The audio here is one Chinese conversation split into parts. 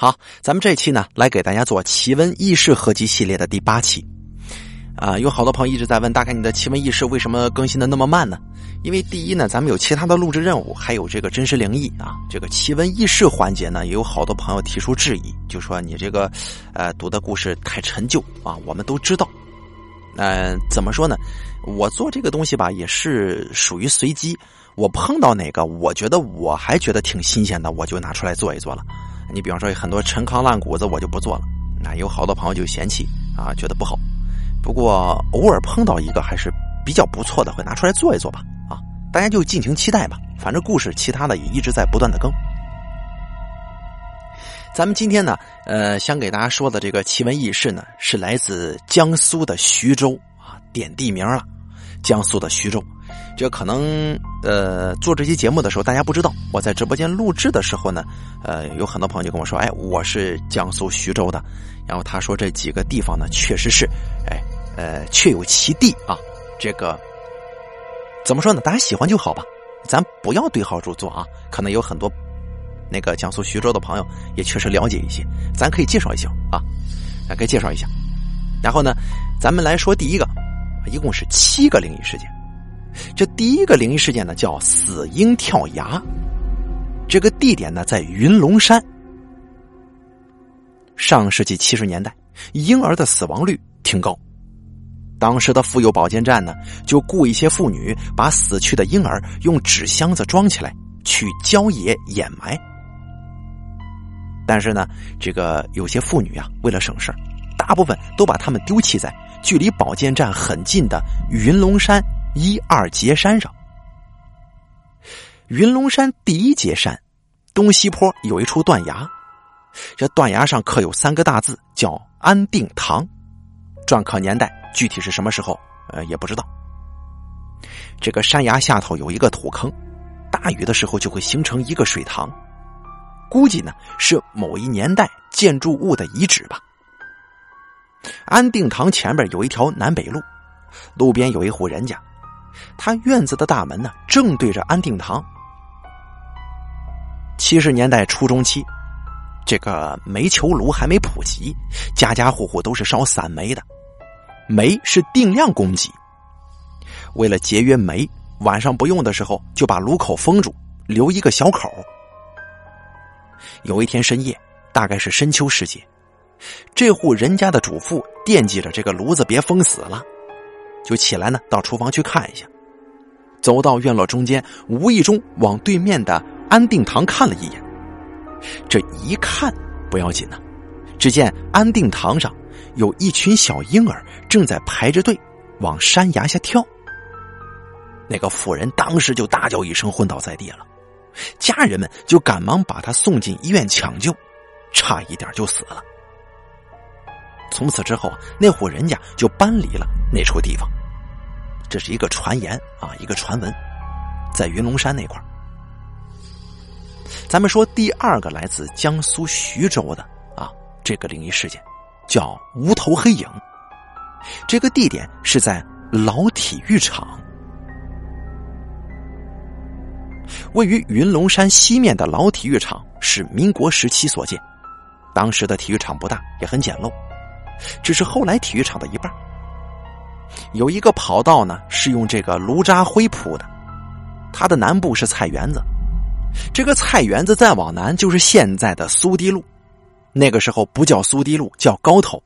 好，咱们这期呢，来给大家做奇闻异事合集系列的第八期。啊，有好多朋友一直在问，大概你的奇闻异事为什么更新的那么慢呢？因为第一呢，咱们有其他的录制任务，还有这个真实灵异啊，这个奇闻异事环节呢，也有好多朋友提出质疑，就说你这个，呃，读的故事太陈旧啊。我们都知道，嗯，怎么说呢？我做这个东西吧，也是属于随机，我碰到哪个，我觉得我还觉得挺新鲜的，我就拿出来做一做了。你比方说很多陈糠烂谷子我就不做了，那有好多朋友就嫌弃啊，觉得不好。不过偶尔碰到一个还是比较不错的，会拿出来做一做吧。啊，大家就尽情期待吧。反正故事其他的也一直在不断的更。咱们今天呢，呃，想给大家说的这个奇闻异事呢，是来自江苏的徐州啊，点地名了，江苏的徐州。这可能呃做这期节目的时候大家不知道，我在直播间录制的时候呢，呃有很多朋友就跟我说，哎，我是江苏徐州的，然后他说这几个地方呢确实是，哎呃确有其地啊，这个怎么说呢？大家喜欢就好吧，咱不要对号入座啊。可能有很多那个江苏徐州的朋友也确实了解一些，咱可以介绍一下啊，咱可以介绍一下。然后呢，咱们来说第一个，一共是七个灵异事件。这第一个灵异事件呢，叫死婴跳崖。这个地点呢，在云龙山。上世纪七十年代，婴儿的死亡率挺高。当时的妇幼保健站呢，就雇一些妇女，把死去的婴儿用纸箱子装起来，去郊野掩埋。但是呢，这个有些妇女啊，为了省事大部分都把他们丢弃在距离保健站很近的云龙山。一二节山上，云龙山第一节山东西坡有一处断崖，这断崖上刻有三个大字，叫安定堂。篆刻年代具体是什么时候，呃，也不知道。这个山崖下头有一个土坑，大雨的时候就会形成一个水塘，估计呢是某一年代建筑物的遗址吧。安定堂前边有一条南北路，路边有一户人家。他院子的大门呢，正对着安定堂。七十年代初中期，这个煤球炉还没普及，家家户户都是烧散煤的，煤是定量供给。为了节约煤，晚上不用的时候就把炉口封住，留一个小口。有一天深夜，大概是深秋时节，这户人家的主妇惦记着这个炉子别封死了。就起来呢，到厨房去看一下。走到院落中间，无意中往对面的安定堂看了一眼。这一看不要紧呢，只见安定堂上有一群小婴儿正在排着队往山崖下跳。那个妇人当时就大叫一声，昏倒在地了。家人们就赶忙把他送进医院抢救，差一点就死了。从此之后，那户人家就搬离了那处地方。这是一个传言啊，一个传闻，在云龙山那块咱们说第二个来自江苏徐州的啊，这个灵异事件叫无头黑影。这个地点是在老体育场，位于云龙山西面的老体育场是民国时期所建，当时的体育场不大，也很简陋，只是后来体育场的一半。有一个跑道呢，是用这个炉渣灰铺的，它的南部是菜园子，这个菜园子再往南就是现在的苏堤路，那个时候不叫苏堤路，叫高头，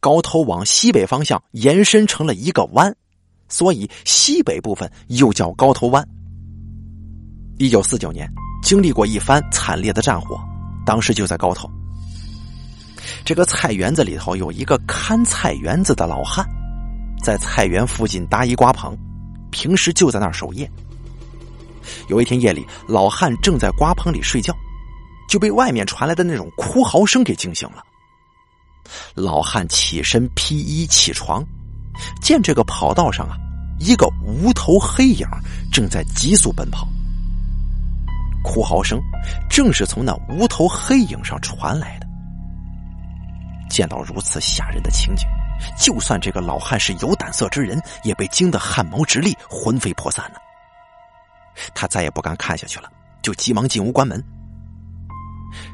高头往西北方向延伸成了一个弯，所以西北部分又叫高头湾。一九四九年，经历过一番惨烈的战火，当时就在高头，这个菜园子里头有一个看菜园子的老汉。在菜园附近搭一瓜棚，平时就在那儿守夜。有一天夜里，老汉正在瓜棚里睡觉，就被外面传来的那种哭嚎声给惊醒了。老汉起身披衣起床，见这个跑道上啊，一个无头黑影正在急速奔跑。哭嚎声正是从那无头黑影上传来的。见到如此吓人的情景。就算这个老汉是有胆色之人，也被惊得汗毛直立，魂飞魄散呢。他再也不敢看下去了，就急忙进屋关门。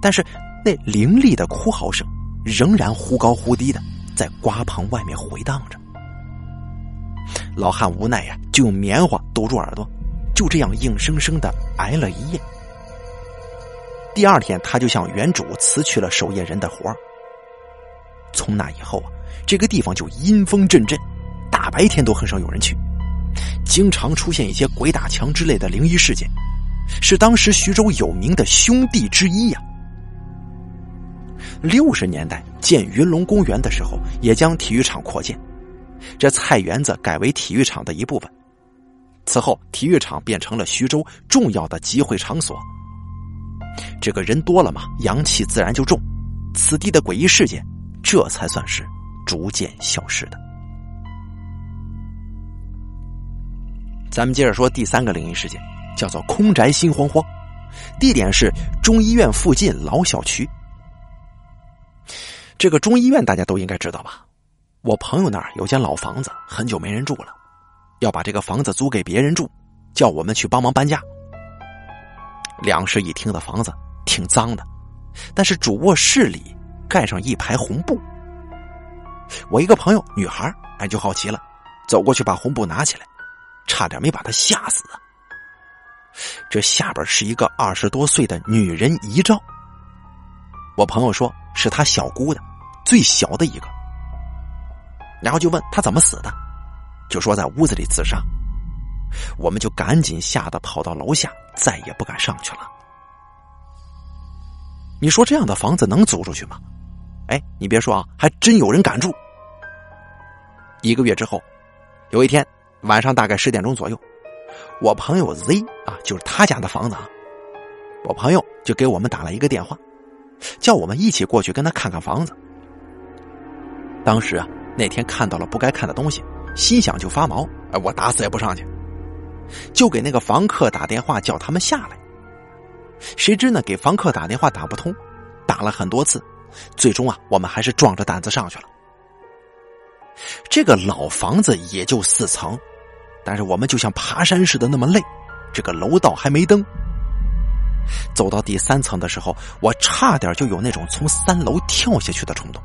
但是那凌厉的哭嚎声仍然忽高忽低的在瓜棚外面回荡着。老汉无奈呀，就用棉花堵住耳朵，就这样硬生生的挨了一夜。第二天，他就向原主辞去了守夜人的活从那以后啊，这个地方就阴风阵阵，大白天都很少有人去，经常出现一些鬼打墙之类的灵异事件，是当时徐州有名的兄弟之一呀。六十年代建云龙公园的时候，也将体育场扩建，这菜园子改为体育场的一部分。此后，体育场变成了徐州重要的集会场所。这个人多了嘛，阳气自然就重，此地的诡异事件，这才算是逐渐消失的。咱们接着说第三个灵异事件，叫做空宅心慌慌，地点是中医院附近老小区。这个中医院大家都应该知道吧？我朋友那儿有间老房子，很久没人住了，要把这个房子租给别人住，叫我们去帮忙搬家。两室一厅的房子挺脏的，但是主卧室里盖上一排红布。我一个朋友女孩哎就好奇了，走过去把红布拿起来，差点没把她吓死！这下边是一个二十多岁的女人遗照。我朋友说是她小姑的，最小的一个。然后就问她怎么死的，就说在屋子里自杀。我们就赶紧吓得跑到楼下，再也不敢上去了。你说这样的房子能租出去吗？哎，你别说啊，还真有人敢住。一个月之后，有一天晚上大概十点钟左右，我朋友 Z 啊，就是他家的房子啊，我朋友就给我们打了一个电话，叫我们一起过去跟他看看房子。当时啊，那天看到了不该看的东西，心想就发毛，哎，我打死也不上去。就给那个房客打电话叫他们下来，谁知呢给房客打电话打不通，打了很多次，最终啊我们还是壮着胆子上去了。这个老房子也就四层，但是我们就像爬山似的那么累，这个楼道还没登。走到第三层的时候，我差点就有那种从三楼跳下去的冲动。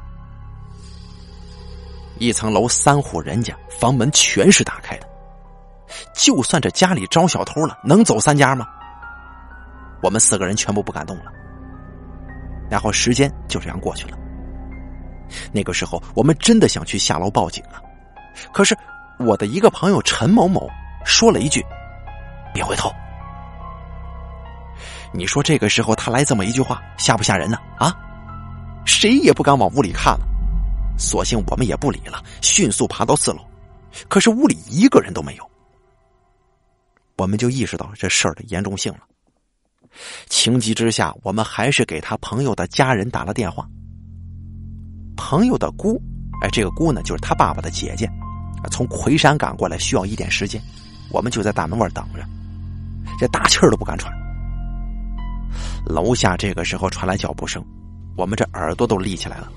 一层楼三户人家，房门全是打开的。就算这家里招小偷了，能走三家吗？我们四个人全部不敢动了。然后时间就这样过去了。那个时候，我们真的想去下楼报警啊，可是我的一个朋友陈某某说了一句：“别回头。”你说这个时候他来这么一句话，吓不吓人呢？啊，谁也不敢往屋里看了。索性我们也不理了，迅速爬到四楼，可是屋里一个人都没有。我们就意识到这事儿的严重性了。情急之下，我们还是给他朋友的家人打了电话。朋友的姑，哎，这个姑呢，就是他爸爸的姐姐，从魁山赶过来，需要一点时间。我们就在大门外等着，这大气儿都不敢喘。楼下这个时候传来脚步声，我们这耳朵都立起来了。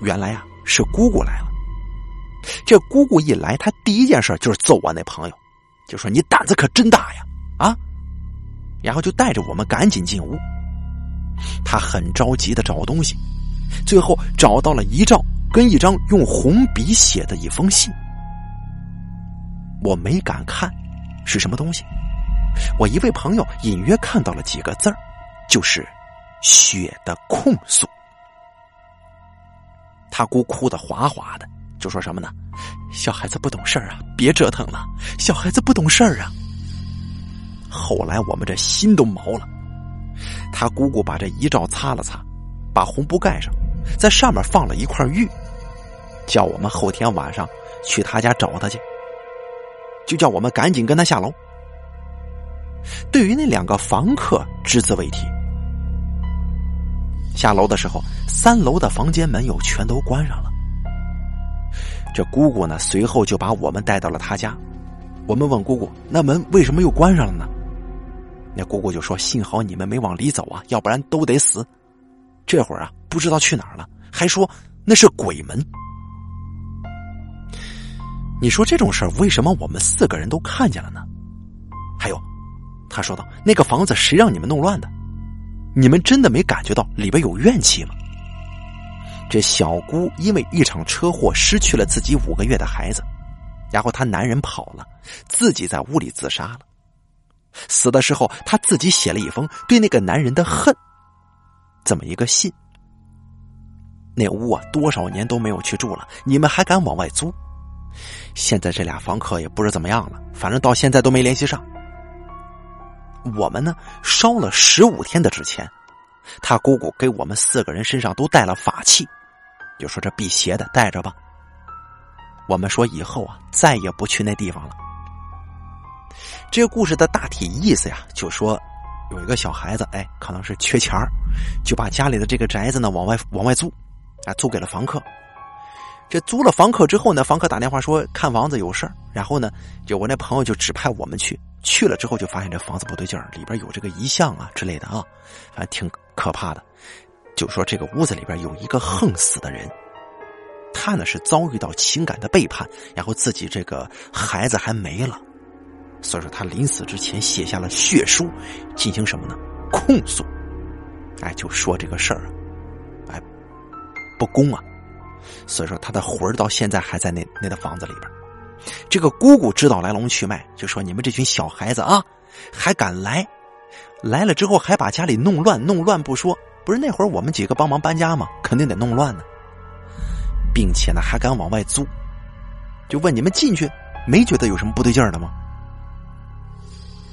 原来啊，是姑姑来了。这姑姑一来，她第一件事就是揍我那朋友。就说你胆子可真大呀，然后就带着我们赶紧进屋。他很着急的找东西，最后找到了遗照跟一张用红笔写的一封信。我没敢看，是什么东西？我一位朋友隐约看到了几个字儿，就是血的控诉。他姑哭的哗哗的。就说什么呢？小孩子不懂事儿啊，别折腾了。小孩子不懂事儿啊。后来我们这心都毛了。他姑姑把这遗照擦了擦，把红布盖上，在上面放了一块玉，叫我们后天晚上去他家找他去。就叫我们赶紧跟他下楼。对于那两个房客，只字未提。下楼的时候，三楼的房间门又全都关上了。这姑姑呢，随后就把我们带到了他家。我们问姑姑：“那门为什么又关上了呢？”那姑姑就说：“幸好你们没往里走啊，要不然都得死。这会儿啊，不知道去哪儿了，还说那是鬼门。”你说这种事儿，为什么我们四个人都看见了呢？还有，他说道：“那个房子谁让你们弄乱的？”你们真的没感觉到里边有怨气吗？这小姑因为一场车祸失去了自己五个月的孩子，然后她男人跑了，自己在屋里自杀了。死的时候，他自己写了一封对那个男人的恨，这么一个信。那屋啊，多少年都没有去住了，你们还敢往外租？现在这俩房客也不知怎么样了，反正到现在都没联系上。我们呢，烧了十五天的纸钱，他姑姑给我们四个人身上都带了法器，就说这辟邪的带着吧。我们说以后啊，再也不去那地方了。这个故事的大体意思呀，就说有一个小孩子，哎，可能是缺钱就把家里的这个宅子呢往外往外租。啊，租给了房客。这租了房客之后呢，房客打电话说看房子有事儿，然后呢，就我那朋友就指派我们去。去了之后就发现这房子不对劲儿，里边有这个遗像啊之类的啊，反正挺可怕的。就说这个屋子里边有一个横死的人，他呢是遭遇到情感的背叛，然后自己这个孩子还没了，所以说他临死之前写下了血书，进行什么呢？控诉。哎，就说这个事儿。不公啊！所以说他的魂儿到现在还在那那个房子里边。这个姑姑知道来龙去脉，就说：“你们这群小孩子啊，还敢来？来了之后还把家里弄乱，弄乱不说，不是那会儿我们几个帮忙搬家吗？肯定得弄乱呢，并且呢还敢往外租。就问你们进去没觉得有什么不对劲儿的吗？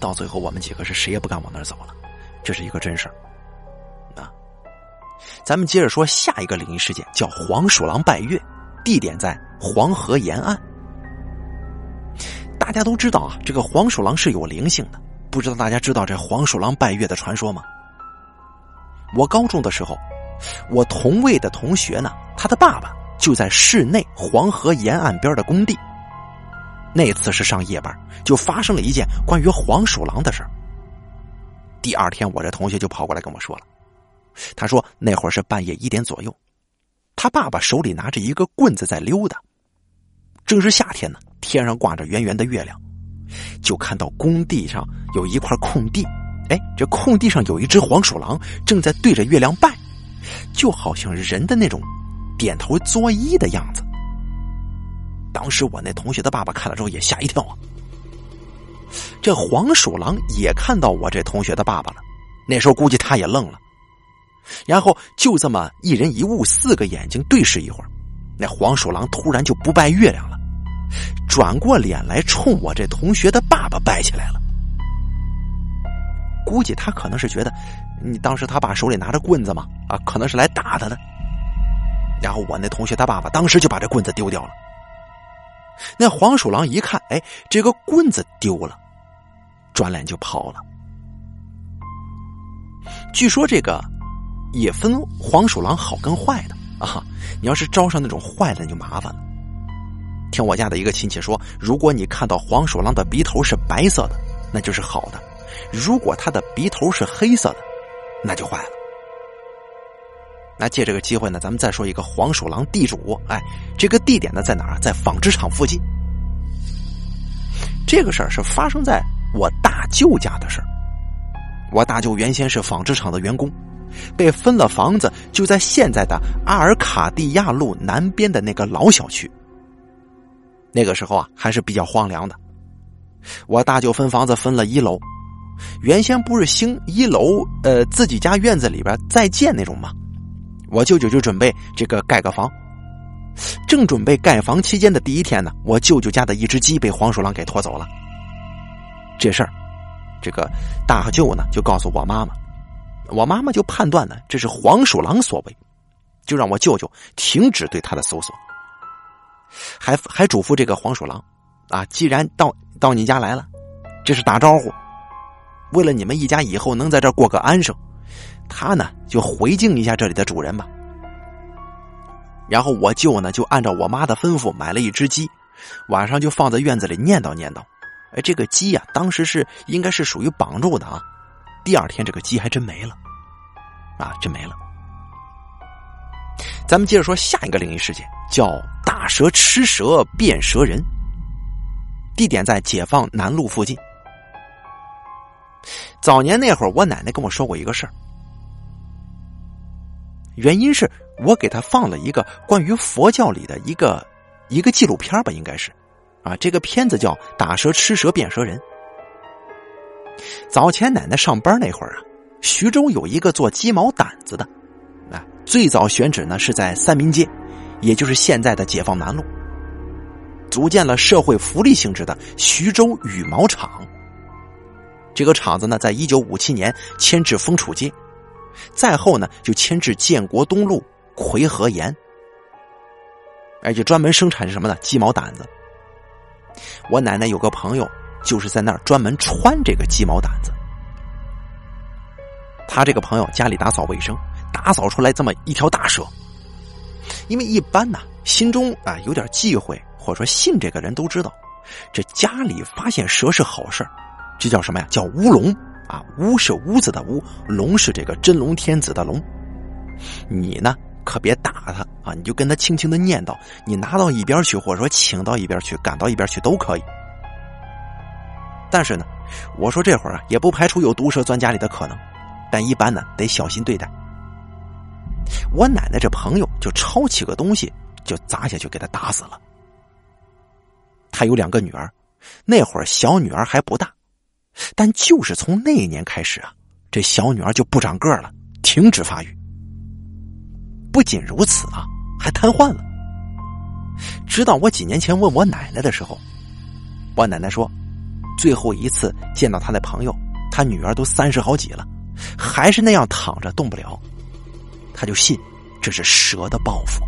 到最后我们几个是谁也不敢往那儿走了，这是一个真事儿。”咱们接着说下一个灵异事件，叫黄鼠狼拜月，地点在黄河沿岸。大家都知道啊，这个黄鼠狼是有灵性的。不知道大家知道这黄鼠狼拜月的传说吗？我高中的时候，我同位的同学呢，他的爸爸就在市内黄河沿岸边的工地。那次是上夜班，就发生了一件关于黄鼠狼的事第二天，我这同学就跑过来跟我说了。他说：“那会儿是半夜一点左右，他爸爸手里拿着一个棍子在溜达。正是夏天呢，天上挂着圆圆的月亮，就看到工地上有一块空地。哎，这空地上有一只黄鼠狼正在对着月亮拜，就好像人的那种点头作揖的样子。当时我那同学的爸爸看了之后也吓一跳啊。这黄鼠狼也看到我这同学的爸爸了，那时候估计他也愣了。”然后就这么一人一物，四个眼睛对视一会儿，那黄鼠狼突然就不拜月亮了，转过脸来冲我这同学的爸爸拜起来了。估计他可能是觉得，你当时他爸手里拿着棍子嘛，啊，可能是来打他的。然后我那同学他爸爸当时就把这棍子丢掉了。那黄鼠狼一看，哎，这个棍子丢了，转脸就跑了。据说这个。也分黄鼠狼好跟坏的啊！你要是招上那种坏的，就麻烦了。听我家的一个亲戚说，如果你看到黄鼠狼的鼻头是白色的，那就是好的；如果它的鼻头是黑色的，那就坏了。那借这个机会呢，咱们再说一个黄鼠狼地主。哎，这个地点呢在哪儿？在纺织厂附近。这个事儿是发生在我大舅家的事儿。我大舅原先是纺织厂的员工。被分了房子，就在现在的阿尔卡蒂亚路南边的那个老小区。那个时候啊，还是比较荒凉的。我大舅分房子分了一楼，原先不是兴一楼呃自己家院子里边再建那种吗？我舅舅就准备这个盖个房。正准备盖房期间的第一天呢，我舅舅家的一只鸡被黄鼠狼给拖走了。这事儿，这个大舅呢就告诉我妈妈。我妈妈就判断呢，这是黄鼠狼所为，就让我舅舅停止对他的搜索，还还嘱咐这个黄鼠狼，啊，既然到到你家来了，这是打招呼，为了你们一家以后能在这过个安生，他呢就回敬一下这里的主人吧。然后我舅呢就按照我妈的吩咐买了一只鸡，晚上就放在院子里念叨念叨。哎，这个鸡呀，当时是应该是属于绑住的啊。第二天，这个鸡还真没了，啊，真没了。咱们接着说下一个灵异事件，叫“大蛇吃蛇变蛇人”。地点在解放南路附近。早年那会儿，我奶奶跟我说过一个事儿，原因是我给他放了一个关于佛教里的一个一个纪录片吧，应该是，啊，这个片子叫《打蛇吃蛇变蛇人》。早前奶奶上班那会儿啊，徐州有一个做鸡毛掸子的，啊，最早选址呢是在三民街，也就是现在的解放南路，组建了社会福利性质的徐州羽毛厂。这个厂子呢，在一九五七年迁至丰储街，再后呢就迁至建国东路奎和岩，而且专门生产什么呢？鸡毛掸子。我奶奶有个朋友，就是在那儿专门穿这个鸡毛掸子。他这个朋友家里打扫卫生，打扫出来这么一条大蛇。因为一般呢，心中啊有点忌讳，或者说信这个人都知道，这家里发现蛇是好事这叫什么呀？叫乌龙啊！乌是屋子的乌，龙是这个真龙天子的龙。你呢，可别打他啊！你就跟他轻轻的念叨，你拿到一边去，或者说请到一边去，赶到一边去都可以。但是呢，我说这会儿啊，也不排除有毒蛇钻家里的可能，但一般呢得小心对待。我奶奶这朋友就抄起个东西就砸下去，给他打死了。他有两个女儿，那会儿小女儿还不大。但就是从那一年开始啊，这小女儿就不长个了，停止发育。不仅如此啊，还瘫痪了。直到我几年前问我奶奶的时候，我奶奶说，最后一次见到他的朋友，他女儿都三十好几了，还是那样躺着动不了。他就信这是蛇的报复。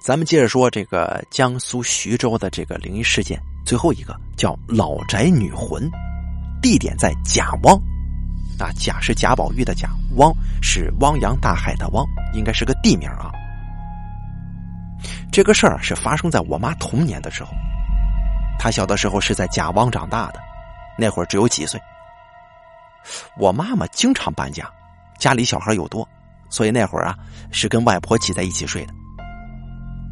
咱们接着说这个江苏徐州的这个灵异事件。最后一个叫老宅女魂，地点在贾汪，啊，贾是贾宝玉的贾，汪是汪洋大海的汪，应该是个地名啊。这个事儿是发生在我妈童年的时候，她小的时候是在贾汪长大的，那会儿只有几岁。我妈妈经常搬家，家里小孩又多，所以那会儿啊是跟外婆挤在一起睡的。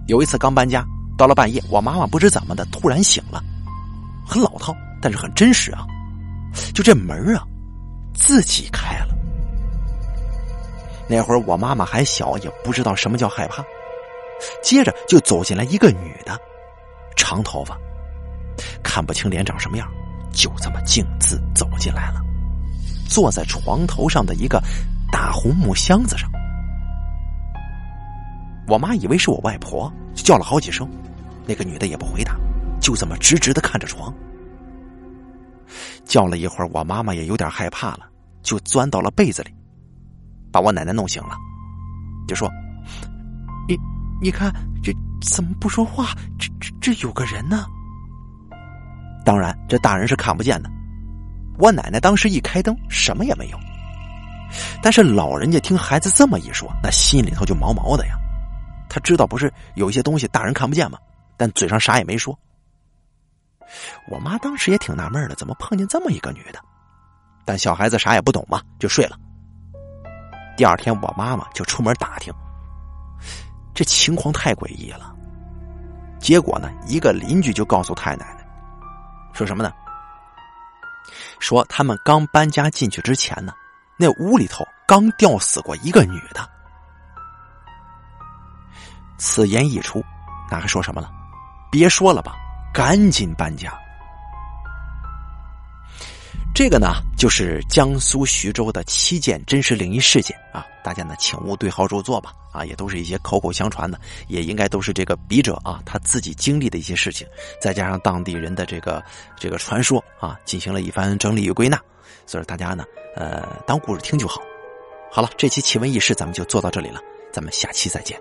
有一次刚搬家。到了半夜，我妈妈不知怎么的突然醒了，很老套，但是很真实啊！就这门啊，自己开了。那会儿我妈妈还小，也不知道什么叫害怕。接着就走进来一个女的，长头发，看不清脸长什么样，就这么径自走进来了，坐在床头上的一个大红木箱子上。我妈以为是我外婆，就叫了好几声。那个女的也不回答，就这么直直的看着床。叫了一会儿，我妈妈也有点害怕了，就钻到了被子里，把我奶奶弄醒了，就说：“你你看这怎么不说话？这这这有个人呢。”当然，这大人是看不见的。我奶奶当时一开灯，什么也没有。但是老人家听孩子这么一说，那心里头就毛毛的呀。他知道不是有一些东西大人看不见吗？但嘴上啥也没说。我妈当时也挺纳闷的，怎么碰见这么一个女的？但小孩子啥也不懂嘛，就睡了。第二天，我妈妈就出门打听，这情况太诡异了。结果呢，一个邻居就告诉太奶奶，说什么呢？说他们刚搬家进去之前呢，那屋里头刚吊死过一个女的。此言一出，那还说什么了？别说了吧，赶紧搬家。这个呢，就是江苏徐州的七件真实灵异事件啊！大家呢，请勿对号入座吧。啊，也都是一些口口相传的，也应该都是这个笔者啊他自己经历的一些事情，再加上当地人的这个这个传说啊，进行了一番整理与归纳。所以大家呢，呃，当故事听就好。好了，这期奇闻异事咱们就做到这里了，咱们下期再见。